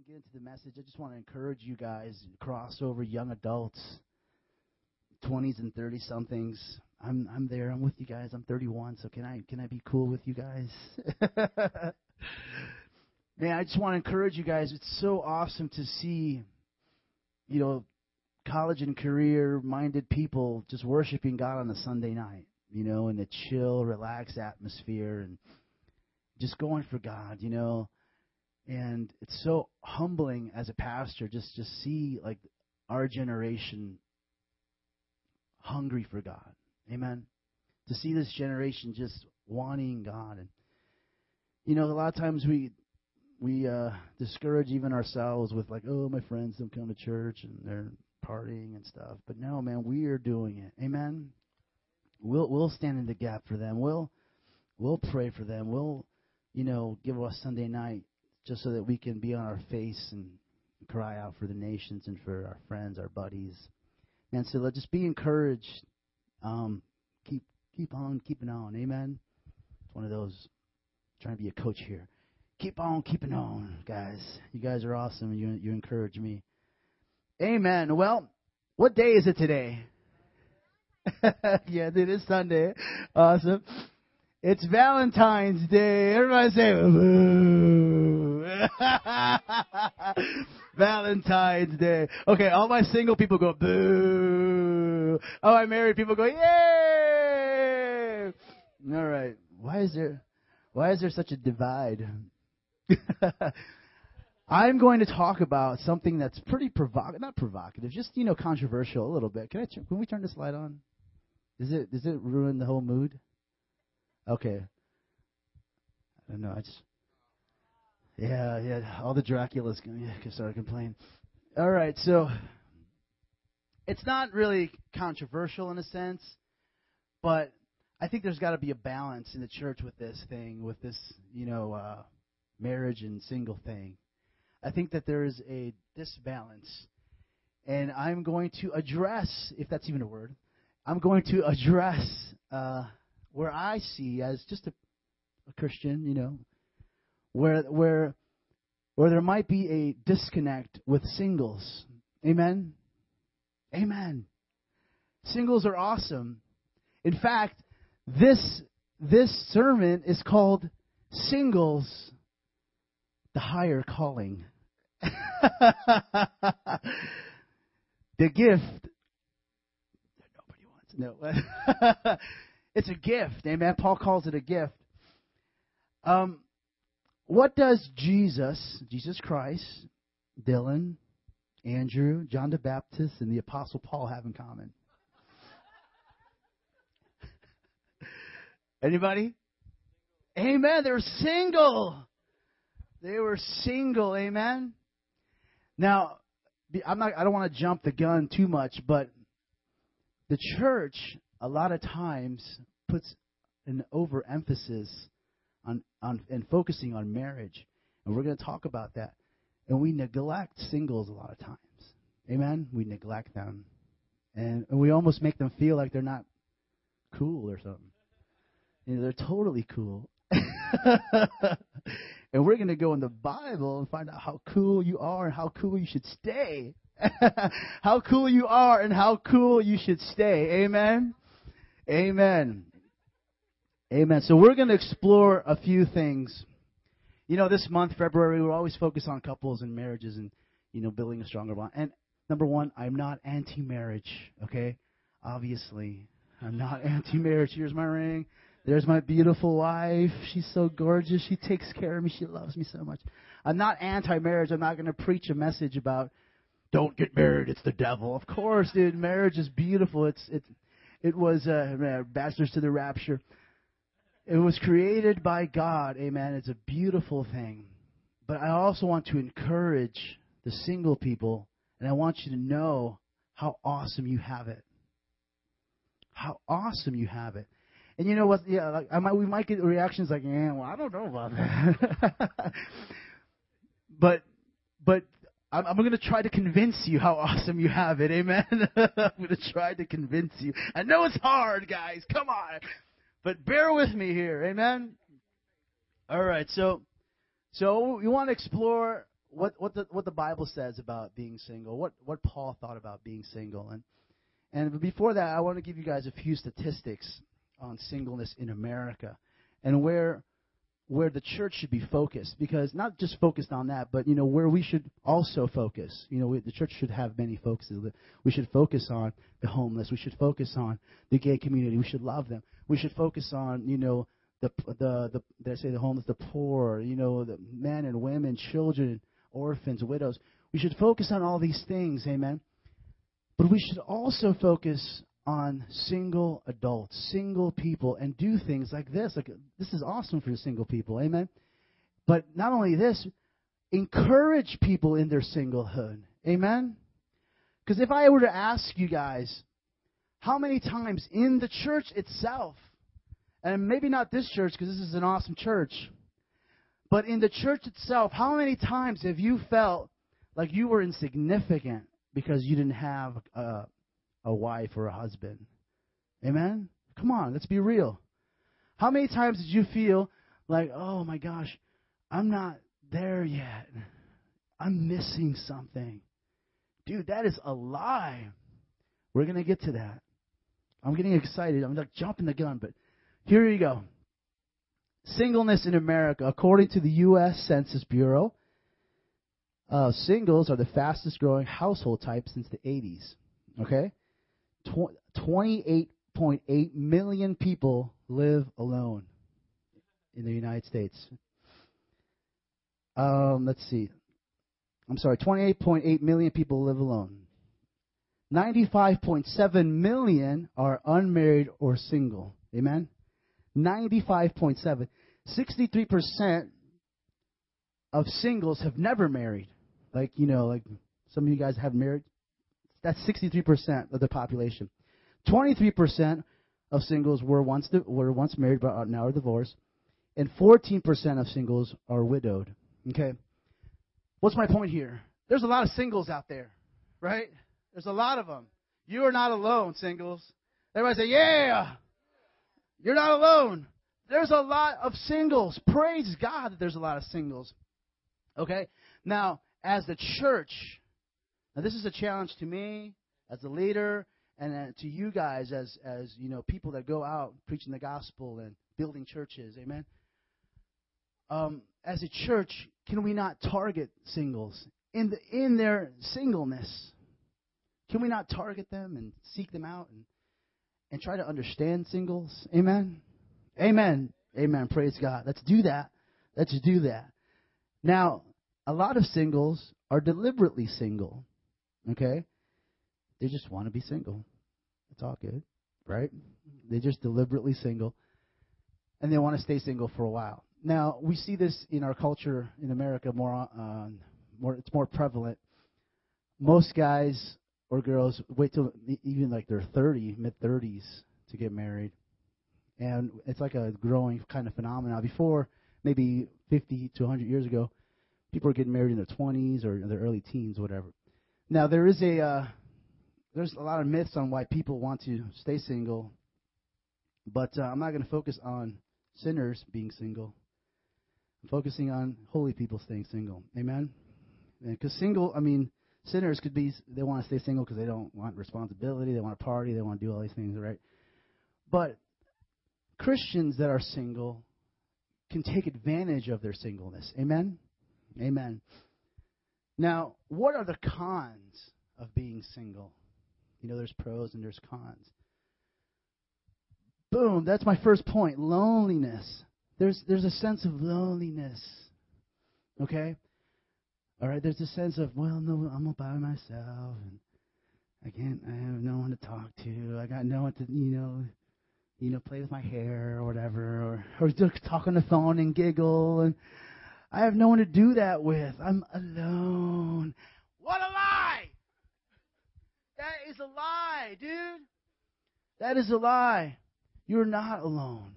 and get into the message, I just want to encourage you guys, crossover young adults, 20s and 30 somethings. I'm I'm there. I'm with you guys. I'm 31, so can I can I be cool with you guys? Man, I just want to encourage you guys. It's so awesome to see, you know, college and career minded people just worshiping God on a Sunday night, you know, in a chill, relaxed atmosphere and just going for God, you know. And it's so humbling as a pastor just just see like our generation hungry for God. Amen. To see this generation just wanting God and you know, a lot of times we we uh discourage even ourselves with like, oh, my friends don't come to church and they're partying and stuff. But no, man, we are doing it. Amen. We'll we'll stand in the gap for them. We'll we'll pray for them. We'll you know give us Sunday night just so that we can be on our face and cry out for the nations and for our friends, our buddies. And so let's just be encouraged. Um, keep keep on keeping on. Amen. It's one of those trying to be a coach here. Keep on keeping on, guys. You guys are awesome. You you encourage me. Amen. Well, what day is it today? yeah, it is Sunday. Awesome. It's Valentine's Day. Everybody say Woo. Valentine's Day. Okay, all my single people go boo. All my married people go yay. All right. Why is there why is there such a divide? I'm going to talk about something that's pretty provocative, not provocative, just you know controversial a little bit. Can I? Can we turn this light on? Does it does it ruin the whole mood? Okay. I don't know. I just yeah yeah. All the Draculas can start complaining. All right, so it's not really controversial in a sense, but I think there's got to be a balance in the church with this thing, with this you know uh, marriage and single thing. I think that there is a disbalance. And I'm going to address, if that's even a word, I'm going to address uh, where I see as just a, a Christian, you know, where where where there might be a disconnect with singles. Amen. Amen. Singles are awesome. In fact, this this sermon is called Singles the higher calling. the gift nobody wants. No. it's a gift. Amen. Paul calls it a gift. Um, what does Jesus, Jesus Christ, Dylan, Andrew, John the Baptist, and the Apostle Paul have in common? Anybody? Amen. They're single. They were single, amen. Now, I'm not I don't want to jump the gun too much, but the church a lot of times puts an overemphasis on on and focusing on marriage. And we're going to talk about that. And we neglect singles a lot of times. Amen. We neglect them. And, and we almost make them feel like they're not cool or something. You know, they're totally cool. And we're going to go in the Bible and find out how cool you are and how cool you should stay. how cool you are and how cool you should stay. Amen. Amen. Amen. So we're going to explore a few things. You know, this month, February, we're always focused on couples and marriages and, you know, building a stronger bond. And number one, I'm not anti-marriage, okay? Obviously, I'm not anti-marriage. Here's my ring. There's my beautiful wife. She's so gorgeous. She takes care of me. She loves me so much. I'm not anti-marriage. I'm not going to preach a message about don't get married. It's the devil. Of course, dude. Marriage is beautiful. It's it. It was uh, bachelors to the rapture. It was created by God. Amen. It's a beautiful thing. But I also want to encourage the single people, and I want you to know how awesome you have it. How awesome you have it. And you know what? Yeah, like I might, we might get reactions like, "Yeah, well, I don't know about that." but, but I'm, I'm going to try to convince you how awesome you have it. Amen. I'm going to try to convince you. I know it's hard, guys. Come on, but bear with me here. Amen. All right. So, so we want to explore what what the what the Bible says about being single, what what Paul thought about being single, and and before that, I want to give you guys a few statistics on singleness in America and where where the church should be focused because not just focused on that but you know where we should also focus. You know we, the church should have many focuses we should focus on the homeless. We should focus on the gay community. We should love them. We should focus on you know the the the they say the homeless the poor you know the men and women children orphans widows. We should focus on all these things amen. But we should also focus on single adults, single people, and do things like this. Like this is awesome for single people, amen. But not only this, encourage people in their singlehood, amen. Because if I were to ask you guys, how many times in the church itself, and maybe not this church because this is an awesome church, but in the church itself, how many times have you felt like you were insignificant because you didn't have a, a wife or a husband. Amen? Come on, let's be real. How many times did you feel like, oh my gosh, I'm not there yet? I'm missing something. Dude, that is a lie. We're going to get to that. I'm getting excited. I'm like jumping the gun, but here you go. Singleness in America, according to the U.S. Census Bureau, uh, singles are the fastest growing household type since the 80s. Okay? 28.8 million people live alone in the United States. Um, let's see. I'm sorry, 28.8 million people live alone. 95.7 million are unmarried or single. Amen? 95.7. 63% of singles have never married. Like, you know, like some of you guys have married. That's 63% of the population. 23% of singles were once were once married but now are divorced, and 14% of singles are widowed. Okay, what's my point here? There's a lot of singles out there, right? There's a lot of them. You are not alone, singles. Everybody say, "Yeah, you're not alone." There's a lot of singles. Praise God that there's a lot of singles. Okay, now as the church, now, this is a challenge to me as a leader and uh, to you guys as, as you know, people that go out preaching the gospel and building churches. Amen. Um, as a church, can we not target singles in the, in their singleness? Can we not target them and seek them out and and try to understand singles? Amen. Amen. Amen. Praise God. Let's do that. Let's do that. Now, a lot of singles are deliberately single. Okay? They just want to be single. It's all good, right? They're just deliberately single, and they want to stay single for a while. Now we see this in our culture in America more. Uh, more, it's more prevalent. Most guys or girls wait till even like their 30, mid 30s to get married, and it's like a growing kind of phenomenon. Before maybe 50 to 100 years ago, people were getting married in their 20s or their early teens, whatever. Now there is a uh, there's a lot of myths on why people want to stay single, but uh, I'm not going to focus on sinners being single. I'm focusing on holy people staying single. Amen. Because single, I mean, sinners could be they want to stay single because they don't want responsibility, they want to party, they want to do all these things, right? But Christians that are single can take advantage of their singleness. Amen. Amen. Now, what are the cons of being single? You know, there's pros and there's cons. Boom, that's my first point. Loneliness. There's there's a sense of loneliness. Okay? All right, there's a sense of, well, no, I'm all by myself and I can't I have no one to talk to. I got no one to, you know, you know, play with my hair or whatever or or just talk on the phone and giggle and I have no one to do that with. I'm alone. What a lie! That is a lie, dude. That is a lie. You're not alone.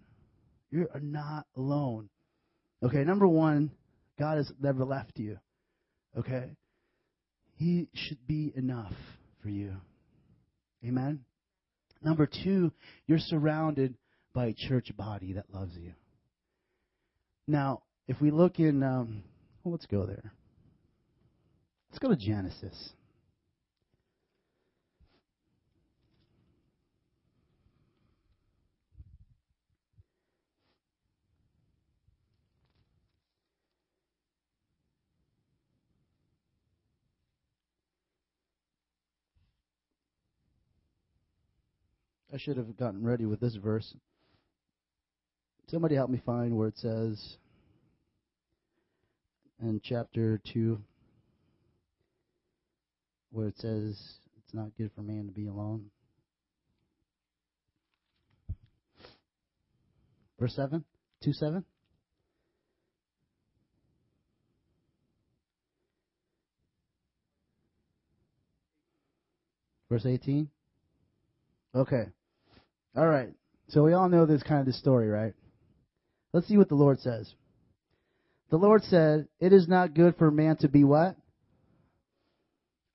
You're not alone. Okay, number one, God has never left you. Okay? He should be enough for you. Amen? Number two, you're surrounded by a church body that loves you. Now, if we look in, um, well, let's go there. Let's go to Genesis. I should have gotten ready with this verse. Somebody help me find where it says in chapter 2 where it says it's not good for man to be alone. Verse 7? 2 7? Verse 18? Okay. All right. So we all know this kind of story, right? Let's see what the Lord says. The Lord said, It is not good for man to be what?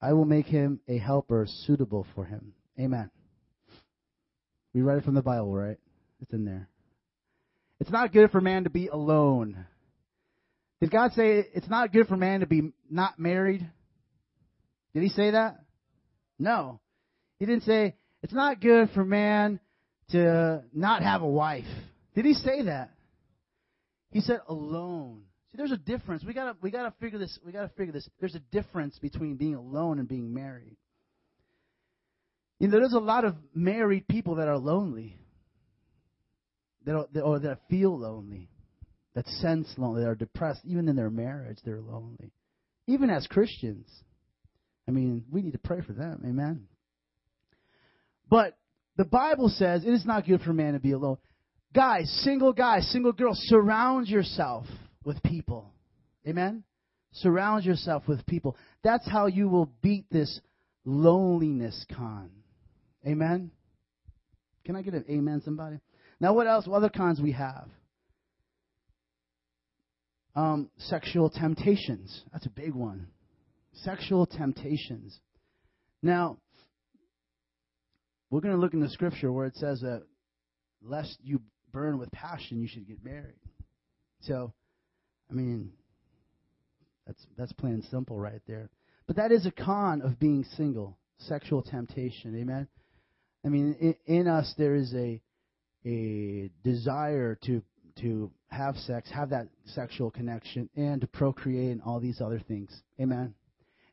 I will make him a helper suitable for him. Amen. We read it from the Bible, right? It's in there. It's not good for man to be alone. Did God say it's not good for man to be not married? Did he say that? No. He didn't say it's not good for man to not have a wife. Did he say that? He said alone. There's a difference. We gotta we gotta figure this. We gotta figure this. There's a difference between being alone and being married. You know, there's a lot of married people that are lonely, that are, that, or that feel lonely, that sense lonely, that are depressed. Even in their marriage, they're lonely. Even as Christians, I mean, we need to pray for them. Amen. But the Bible says it is not good for man to be alone. Guys, single guys, single girls, surround yourself with people. Amen? Surround yourself with people. That's how you will beat this loneliness con. Amen? Can I get an amen, somebody? Now, what else? What other cons we have? Um, sexual temptations. That's a big one. Sexual temptations. Now, we're going to look in the scripture where it says that lest you burn with passion, you should get married. So, I mean, that's that's plain and simple right there. But that is a con of being single, sexual temptation. Amen. I mean, in, in us there is a a desire to to have sex, have that sexual connection, and to procreate and all these other things. Amen.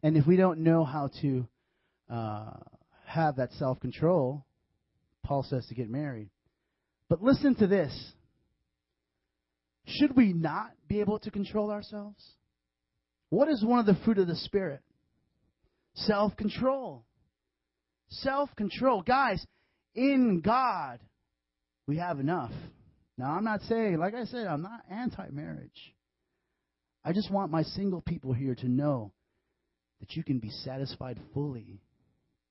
And if we don't know how to uh, have that self control, Paul says to get married. But listen to this. Should we not be able to control ourselves? What is one of the fruit of the Spirit? Self control. Self control. Guys, in God, we have enough. Now, I'm not saying, like I said, I'm not anti marriage. I just want my single people here to know that you can be satisfied fully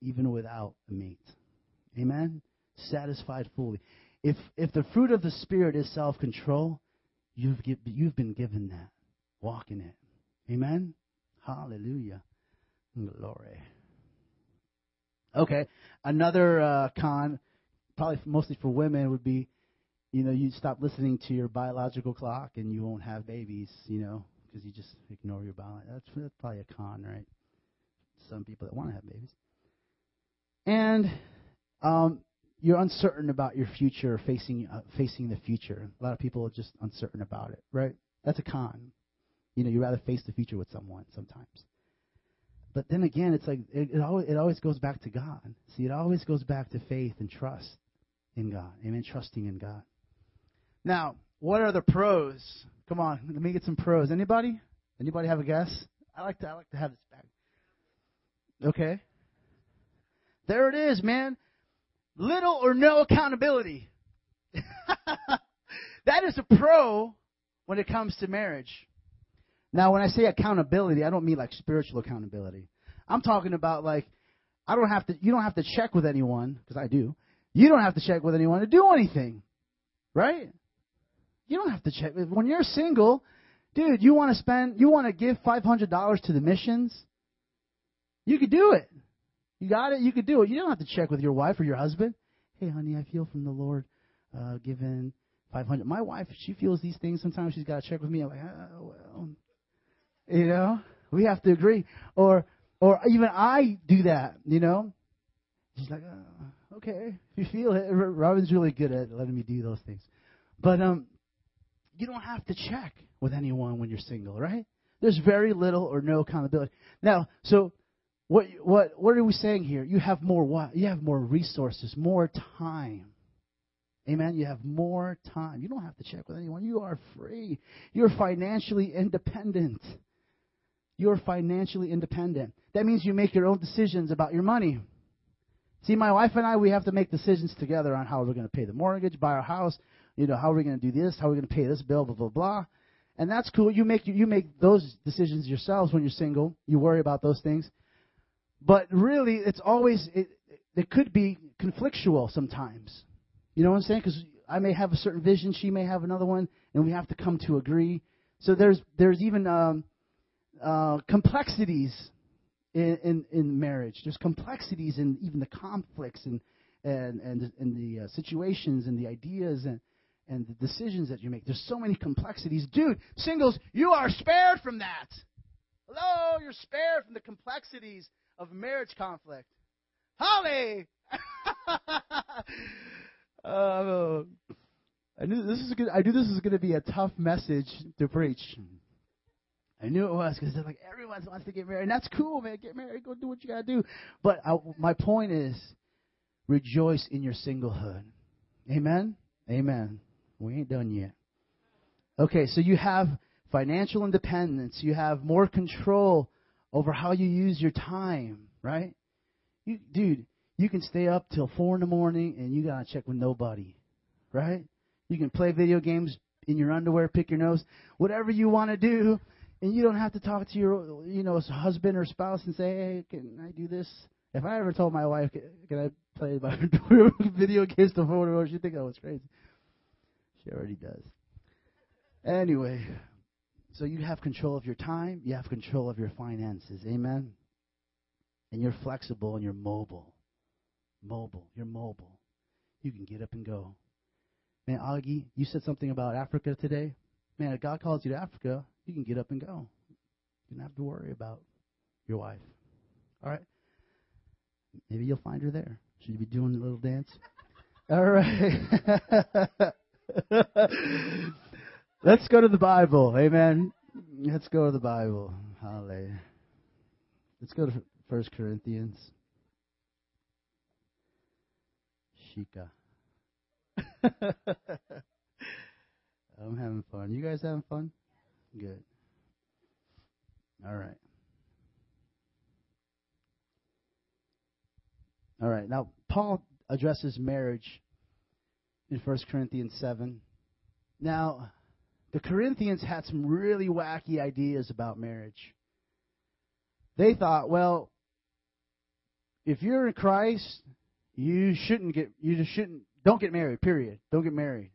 even without a mate. Amen? Satisfied fully. If, if the fruit of the Spirit is self control, you've, you've been given that. Walk in it. Amen? Hallelujah. Glory. Okay, another uh, con, probably mostly for women, would be, you know, you stop listening to your biological clock and you won't have babies, you know, because you just ignore your biology. That's, that's probably a con, right? Some people that want to have babies and um, you're uncertain about your future, facing uh, facing the future. A lot of people are just uncertain about it, right? That's a con. You know, you rather face the future with someone sometimes. But then again, it's like it, it always it always goes back to God. See, it always goes back to faith and trust in God. Amen. Trusting in God. Now, what are the pros? Come on, let me get some pros. Anybody? Anybody have a guess? I like to I like to have this back. Okay. There it is, man. Little or no accountability. that is a pro when it comes to marriage. Now, when I say accountability, I don't mean like spiritual accountability. I'm talking about like I don't have to. You don't have to check with anyone because I do. You don't have to check with anyone to do anything, right? You don't have to check when you're single, dude. You want to spend. You want to give five hundred dollars to the missions. You could do it. You got it. You could do it. You don't have to check with your wife or your husband. Hey, honey, I feel from the Lord uh, given 500. My wife, she feels these things. Sometimes she's got to check with me. I'm like, oh, well. You know? We have to agree. Or, or even I do that, you know? She's like, oh, okay, you feel it. Robin's really good at letting me do those things. But, um, you don't have to check with anyone when you're single, right? There's very little or no accountability. Now, so what what what are we saying here? You have more what? You have more resources, more time. Amen. You have more time. You don't have to check with anyone. You are free. You're financially independent. You're financially independent. That means you make your own decisions about your money. See, my wife and I, we have to make decisions together on how we're going to pay the mortgage, buy our house, you know, how are we going to do this, how are we going to pay this bill, blah, blah, blah. And that's cool. You make, you make those decisions yourselves when you're single. You worry about those things. But really, it's always, it, it could be conflictual sometimes. You know what I'm saying? Because I may have a certain vision, she may have another one, and we have to come to agree. So there's there's even um, uh, complexities in, in, in marriage. There's complexities in even the conflicts and and and, and the uh, situations and the ideas and and the decisions that you make. There's so many complexities, dude. Singles, you are spared from that. Hello, you're spared from the complexities of marriage conflict. Holly. uh, I knew this is good. I knew this was going to be a tough message to preach. I knew it was because like everyone wants to get married, and that's cool, man. Get married, go do what you gotta do. But I, my point is, rejoice in your singlehood. Amen. Amen. We ain't done yet. Okay, so you have financial independence. You have more control over how you use your time, right? You, dude, you can stay up till four in the morning and you gotta check with nobody, right? You can play video games in your underwear, pick your nose, whatever you want to do, and you don't have to talk to your, you know, husband or spouse and say, "Hey, can I do this?" If I ever told my wife, "Can I play my video games to four in the morning, she'd think I was crazy. She already does. Anyway, so you have control of your time, you have control of your finances. Amen. And you're flexible and you're mobile. Mobile. You're mobile. You can get up and go. Man, Augie, you said something about Africa today. Man, if God calls you to Africa, you can get up and go. You don't have to worry about your wife. All right? Maybe you'll find her there. Should you be doing a little dance? All right. Let's go to the Bible. Amen. Let's go to the Bible. Hallelujah. Let's go to First Corinthians. Shika. I'm having fun. You guys having fun? Good. All right. All right. Now, Paul addresses marriage in 1 Corinthians 7. Now, the Corinthians had some really wacky ideas about marriage. They thought, well, if you're in Christ, you shouldn't get you just shouldn't don't get married, period. Don't get married.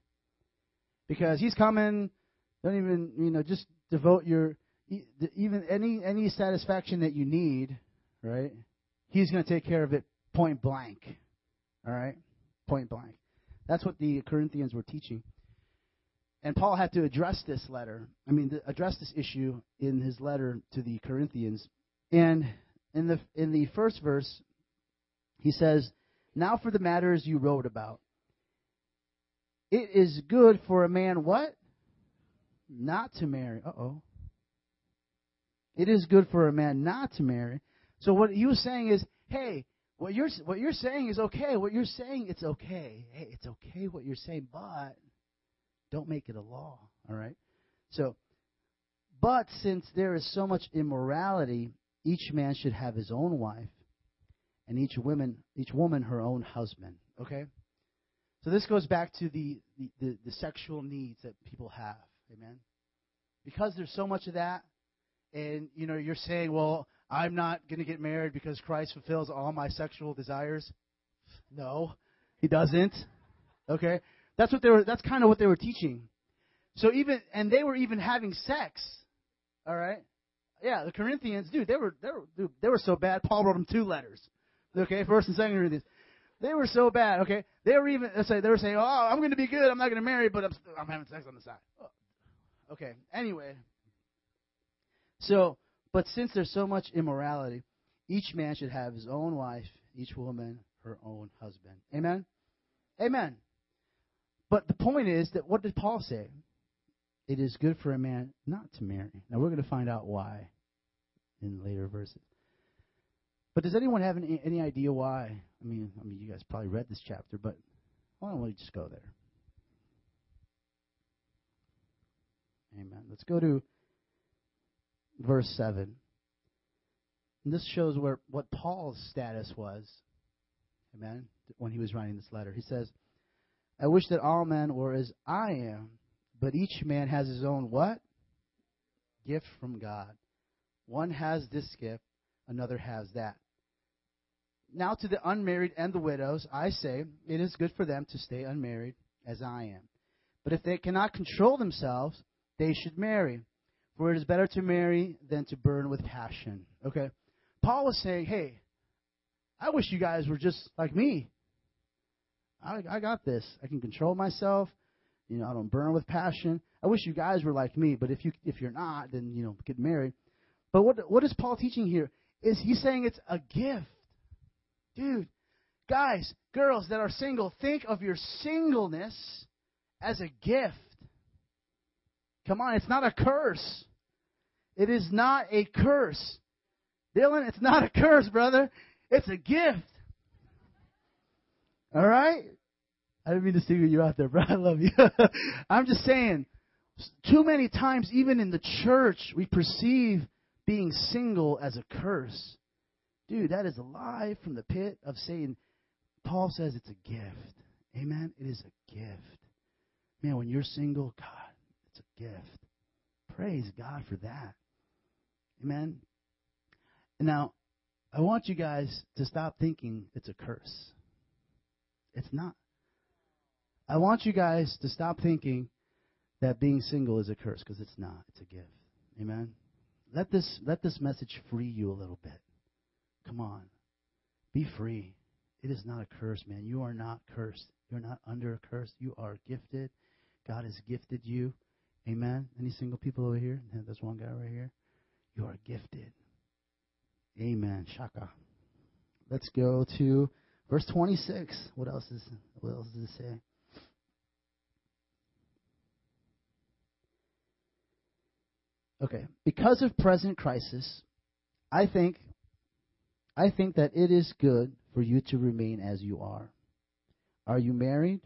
Because he's coming, don't even, you know, just devote your even any any satisfaction that you need, right? He's going to take care of it point blank. All right? Point blank. That's what the Corinthians were teaching. And Paul had to address this letter, I mean, address this issue in his letter to the Corinthians. And in the, in the first verse, he says, Now for the matters you wrote about. It is good for a man what? Not to marry. Uh oh. It is good for a man not to marry. So what he was saying is, hey, what you're what you're saying is okay. What you're saying it's okay. Hey, it's okay what you're saying, but don't make it a law. All right. So, but since there is so much immorality, each man should have his own wife, and each woman each woman her own husband. Okay. So this goes back to the, the, the, the sexual needs that people have. Amen. Because there's so much of that, and you know, you're saying, well, I'm not going to get married because Christ fulfills all my sexual desires. No, he doesn't. Okay? That's what they were that's kind of what they were teaching. So even and they were even having sex. All right? Yeah, the Corinthians, dude, they were they were dude, they were so bad. Paul wrote them two letters. Okay, first and second Corinthians. They were so bad. Okay, they were even say they were saying, "Oh, I'm going to be good. I'm not going to marry, but I'm I'm having sex on the side." Okay. Anyway, so But since there's so much immorality, each man should have his own wife, each woman her own husband. Amen? Amen. But the point is that what did Paul say? It is good for a man not to marry. Now we're going to find out why in later verses. But does anyone have any, any idea why? I mean, I mean, you guys probably read this chapter, but why don't we just go there? Amen. Let's go to verse 7. And this shows where what Paul's status was. Amen. When he was writing this letter. He says, I wish that all men were as I am, but each man has his own what? Gift from God. One has this gift, another has that. Now to the unmarried and the widows, I say, it is good for them to stay unmarried as I am. But if they cannot control themselves, they should marry. For it is better to marry than to burn with passion. Okay? Paul was saying, hey, I wish you guys were just like me. I, I got this. I can control myself. You know, I don't burn with passion. I wish you guys were like me, but if you if you're not, then you know, get married. But what what is Paul teaching here? Is he's saying it's a gift. Dude, guys, girls that are single, think of your singleness as a gift. Come on, it's not a curse. It is not a curse. Dylan, it's not a curse, brother. It's a gift. All right? I didn't mean to single you out there, bro. I love you. I'm just saying, too many times, even in the church, we perceive being single as a curse. Dude, that is a lie from the pit of Satan. Paul says it's a gift. Amen? It is a gift. Man, when you're single, God, it's a gift. Praise God for that. Amen? Now, I want you guys to stop thinking it's a curse. It's not. I want you guys to stop thinking that being single is a curse because it's not. It's a gift. Amen. Let this let this message free you a little bit. Come on. Be free. It is not a curse, man. You are not cursed. You're not under a curse. You are gifted. God has gifted you. Amen. Any single people over here? There's one guy right here. You are gifted. Amen. Shaka. Let's go to verse 26. What else is what else does it say? Okay. Because of present crisis, I think I think that it is good for you to remain as you are. Are you married?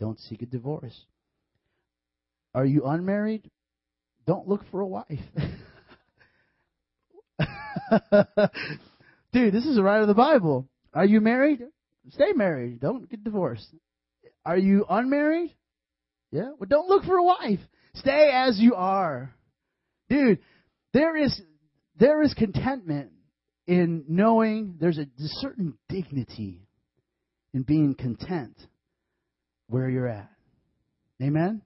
Don't seek a divorce. Are you unmarried? Don't look for a wife. Dude, this is right of the Bible. Are you married? Stay married. Don't get divorced. Are you unmarried? Yeah. Well, don't look for a wife. Stay as you are. Dude, there is there is contentment in knowing there's a, certain dignity in being content where you're at. Amen?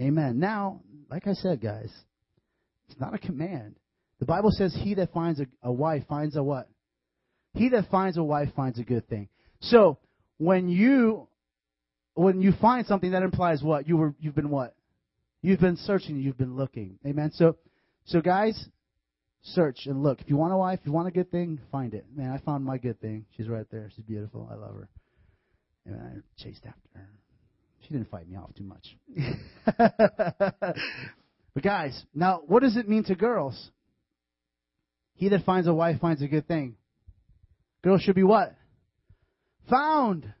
Amen. Now, like I said, guys, it's not a command. The Bible says, He that finds a, a wife finds a what? He that finds a wife finds a good thing. So, when you when you find something that implies what? You were you've been what? You've been searching, you've been looking. Amen. So so guys, search and look. If you want a wife, if you want a good thing, find it. Man, I found my good thing. She's right there. She's beautiful. I love her. And I chased after her. She didn't fight me off too much. but guys, now what does it mean to girls? He that finds a wife finds a good thing. Girls should be what? Found.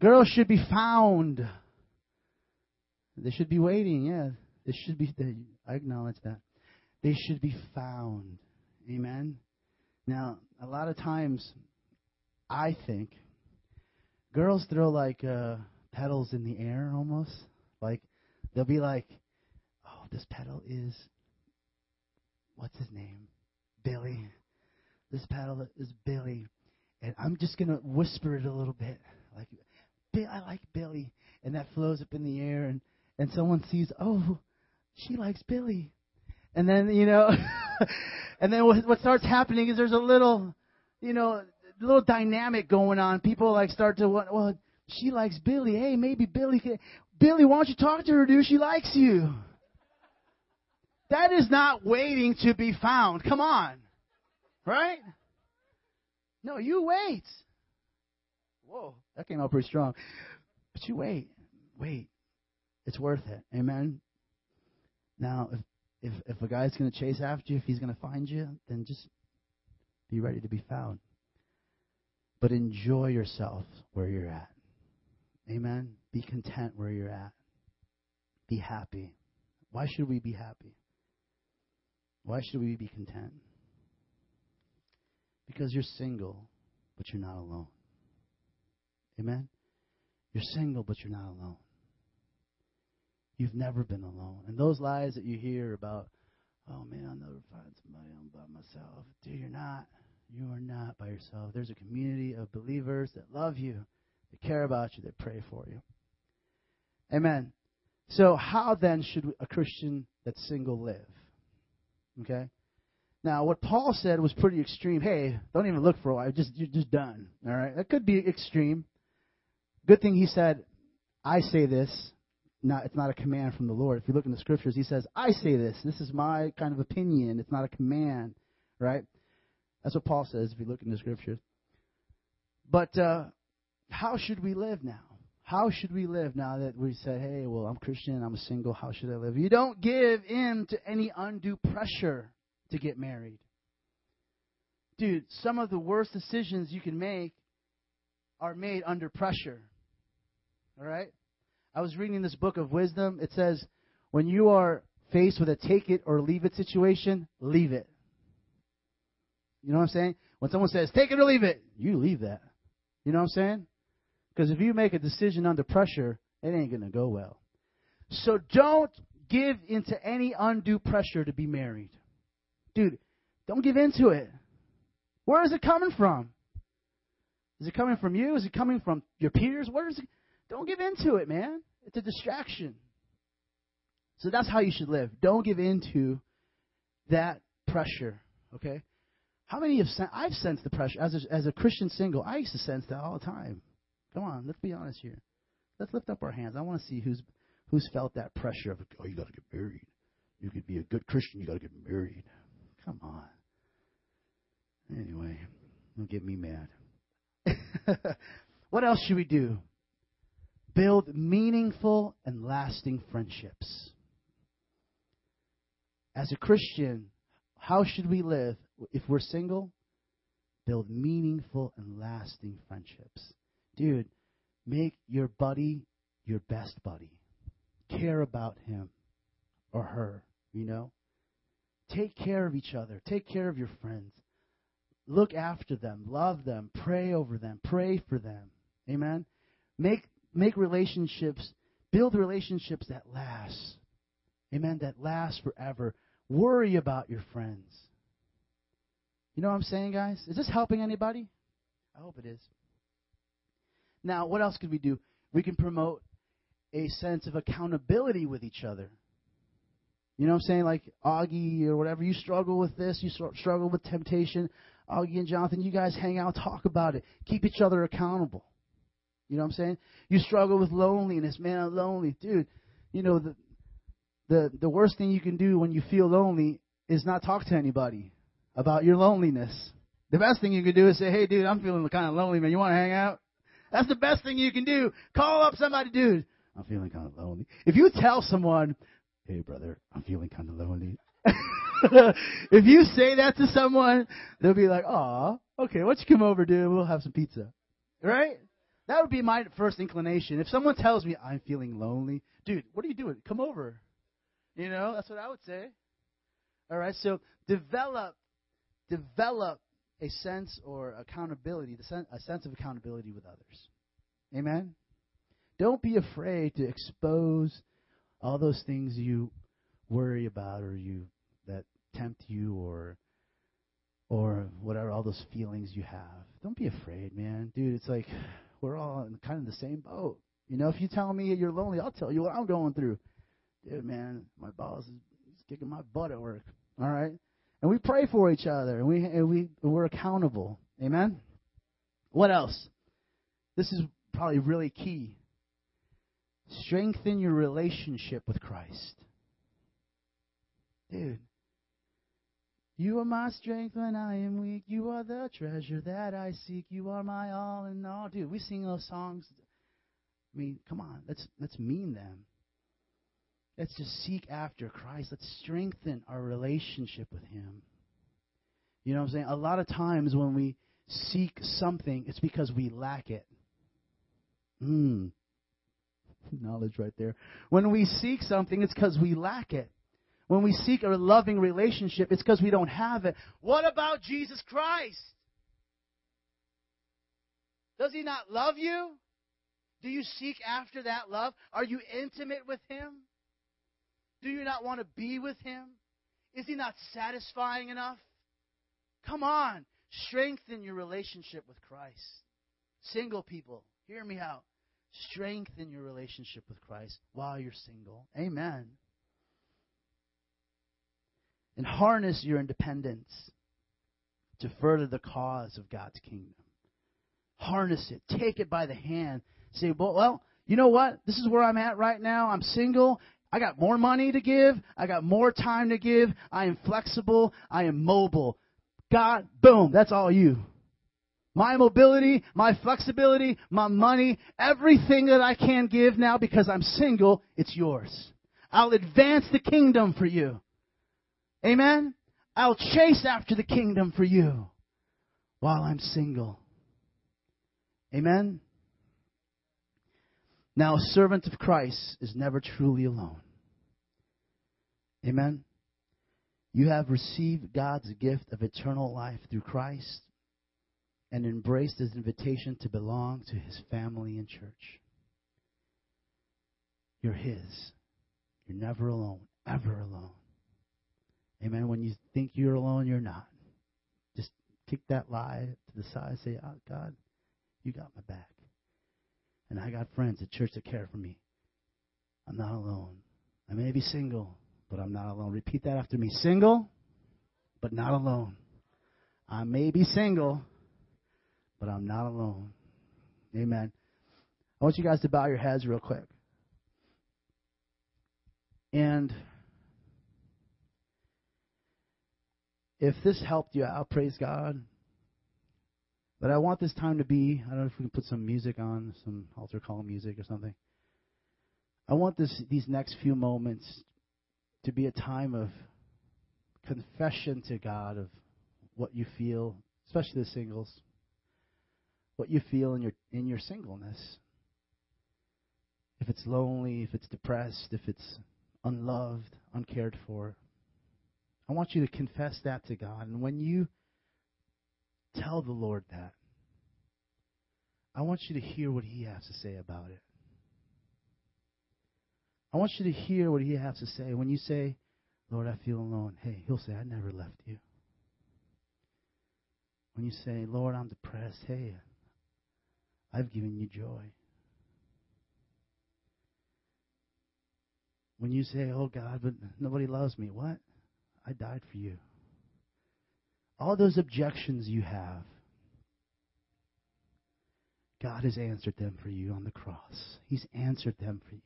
Girls should be found. They should be waiting, yeah. They should be, they, I acknowledge that. They should be found. Amen? Now, a lot of times, I think, girls throw like uh, petals in the air almost. Like, they'll be like, oh, this petal is what's his name? Billy. This petal is Billy. And I'm just going to whisper it a little bit. Like, I like Billy. And that flows up in the air. And, and someone sees, oh, she likes Billy. And then, you know, and then what, what starts happening is there's a little, you know, little dynamic going on. People like start to, well, she likes Billy. Hey, maybe Billy can, Billy, why don't you talk to her, dude? She likes you. That is not waiting to be found. Come on. Right? No, you wait. Whoa, that came out pretty strong. But you wait. Wait. It's worth it. Amen. Now, if if if a guy's going to chase after you, if he's going to find you, then just be ready to be found. But enjoy yourself where you're at. Amen. Be content where you're at. Be happy. Why should we be happy? Why should we be content? Because you're single, but you're not alone. Amen? You're single, but you're not alone. You've never been alone. And those lies that you hear about, oh man, I'll never find somebody I'm by myself. Dude, you're not. You are not by yourself. There's a community of believers that love you, that care about you, that pray for you. Amen. So, how then should a Christian that's single live? Okay? Now, what Paul said was pretty extreme. Hey, don't even look for a wife; Just, you're just done. All right? That could be extreme. Good thing he said, I say this. Not, it's not a command from the Lord. If you look in the scriptures, he says, I say this. This is my kind of opinion. It's not a command. Right? That's what Paul says if you look in the scriptures. But uh, how should we live now? How should we live now that we say, hey, well, I'm Christian, I'm single, how should I live? You don't give in to any undue pressure to get married. Dude, some of the worst decisions you can make are made under pressure. All right? I was reading this book of wisdom. It says, when you are faced with a take it or leave it situation, leave it. You know what I'm saying? When someone says, take it or leave it, you leave that. You know what I'm saying? Because if you make a decision under pressure, it ain't going to go well. So don't give into any undue pressure to be married. Dude, don't give into it. Where is it coming from? Is it coming from you? Is it coming from your peers? Where is it? Don't give into it, man. It's a distraction. So that's how you should live. Don't give into that pressure, okay? How many have sen- I've sensed the pressure as a, as a Christian single? I used to sense that all the time. Come on, let's be honest here. Let's lift up our hands. I want to see who's who's felt that pressure of oh, you got to get married. You could be a good Christian. You got to get married. Come on. Anyway, don't get me mad. what else should we do? Build meaningful and lasting friendships. As a Christian, how should we live? If we're single, build meaningful and lasting friendships. Dude, make your buddy your best buddy. Care about him or her, you know? Take care of each other. Take care of your friends. Look after them. Love them. Pray over them. Pray for them. Amen? Make, make relationships, build relationships that last. Amen? That last forever. Worry about your friends. You know what I'm saying, guys? Is this helping anybody? I hope it is. Now, what else could we do? We can promote a sense of accountability with each other. You know what I'm saying? Like Augie or whatever, you struggle with this, you struggle with temptation. Augie and Jonathan, you guys hang out, talk about it. Keep each other accountable. You know what I'm saying? You struggle with loneliness, man, I'm lonely. Dude, you know, the, the, the worst thing you can do when you feel lonely is not talk to anybody about your loneliness. The best thing you can do is say, hey, dude, I'm feeling kind of lonely, man. You want to hang out? That's the best thing you can do. Call up somebody, dude. I'm feeling kind of lonely. If you tell someone, hey, brother, I'm feeling kind of lonely. if you say that to someone, they'll be like, aw, okay, why don't you come over, dude? We'll have some pizza. Right? That would be my first inclination. If someone tells me I'm feeling lonely, dude, what are you doing? Come over. You know, that's what I would say. All right, so develop, develop a sense or accountability, a sense of accountability with others. Amen? Don't be afraid to expose all those things you worry about or you that tempt you or or whatever all those feelings you have. Don't be afraid, man. Dude, it's like we're all in kind of the same boat. You know, if you tell me you're lonely, I'll tell you what I'm going through. Dude, man, my boss is kicking my butt at work. All right? And we pray for each other and we and we we're accountable. Amen. What else? This is probably really key. Strengthen your relationship with Christ. Dude. You are my strength when I am weak. You are the treasure that I seek. You are my all in all. Dude, we sing those songs. I mean, come on, let's let's mean them. Let's just seek after Christ. Let's strengthen our relationship with Him. You know what I'm saying? A lot of times when we seek something, it's because we lack it. Hmm. Knowledge right there. When we seek something, it's because we lack it. When we seek a loving relationship, it's because we don't have it. What about Jesus Christ? Does he not love you? Do you seek after that love? Are you intimate with him? Do you not want to be with him? Is he not satisfying enough? Come on, strengthen your relationship with Christ. Single people, hear me out. Strengthen your relationship with Christ while you're single. Amen. And harness your independence to further the cause of God's kingdom. Harness it. Take it by the hand. Say, well, well, you know what? This is where I'm at right now. I'm single. I got more money to give. I got more time to give. I am flexible. I am mobile. God, boom, that's all you. My mobility, my flexibility, my money, everything that I can give now because I'm single, it's yours. I'll advance the kingdom for you. Amen? I'll chase after the kingdom for you while I'm single. Amen? Now, a servant of Christ is never truly alone. Amen? You have received God's gift of eternal life through Christ and embraced his invitation to belong to his family and church. You're his. You're never alone, ever alone. Amen. When you think you're alone, you're not. Just kick that lie to the side. Say, oh, God, you got my back. And I got friends at church that care for me. I'm not alone. I may be single, but I'm not alone. Repeat that after me. Single, but not alone. I may be single, but I'm not alone. Amen. I want you guys to bow your heads real quick. And if this helped you out, praise God. But I want this time to be, I don't know if we can put some music on, some altar call music or something. I want this these next few moments to be a time of confession to God of what you feel, especially the singles. What you feel in your in your singleness. If it's lonely, if it's depressed, if it's unloved, uncared for. I want you to confess that to God. And when you tell the Lord that, I want you to hear what He has to say about it. I want you to hear what He has to say. When you say, Lord, I feel alone, hey, He'll say, I never left you. When you say, Lord, I'm depressed, hey, I've given you joy. When you say, Oh God, but nobody loves me, what? I died for you. All those objections you have, God has answered them for you on the cross. He's answered them for you.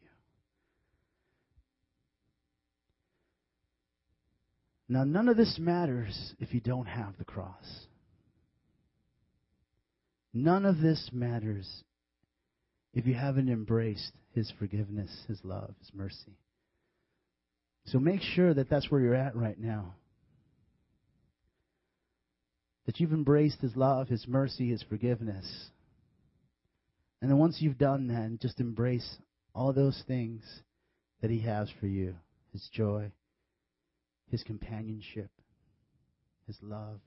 Now, none of this matters if you don't have the cross. None of this matters if you haven't embraced His forgiveness, His love, His mercy. So make sure that that's where you're at right now. That you've embraced His love, His mercy, His forgiveness. And then once you've done that, just embrace all those things that He has for you His joy, His companionship, His love,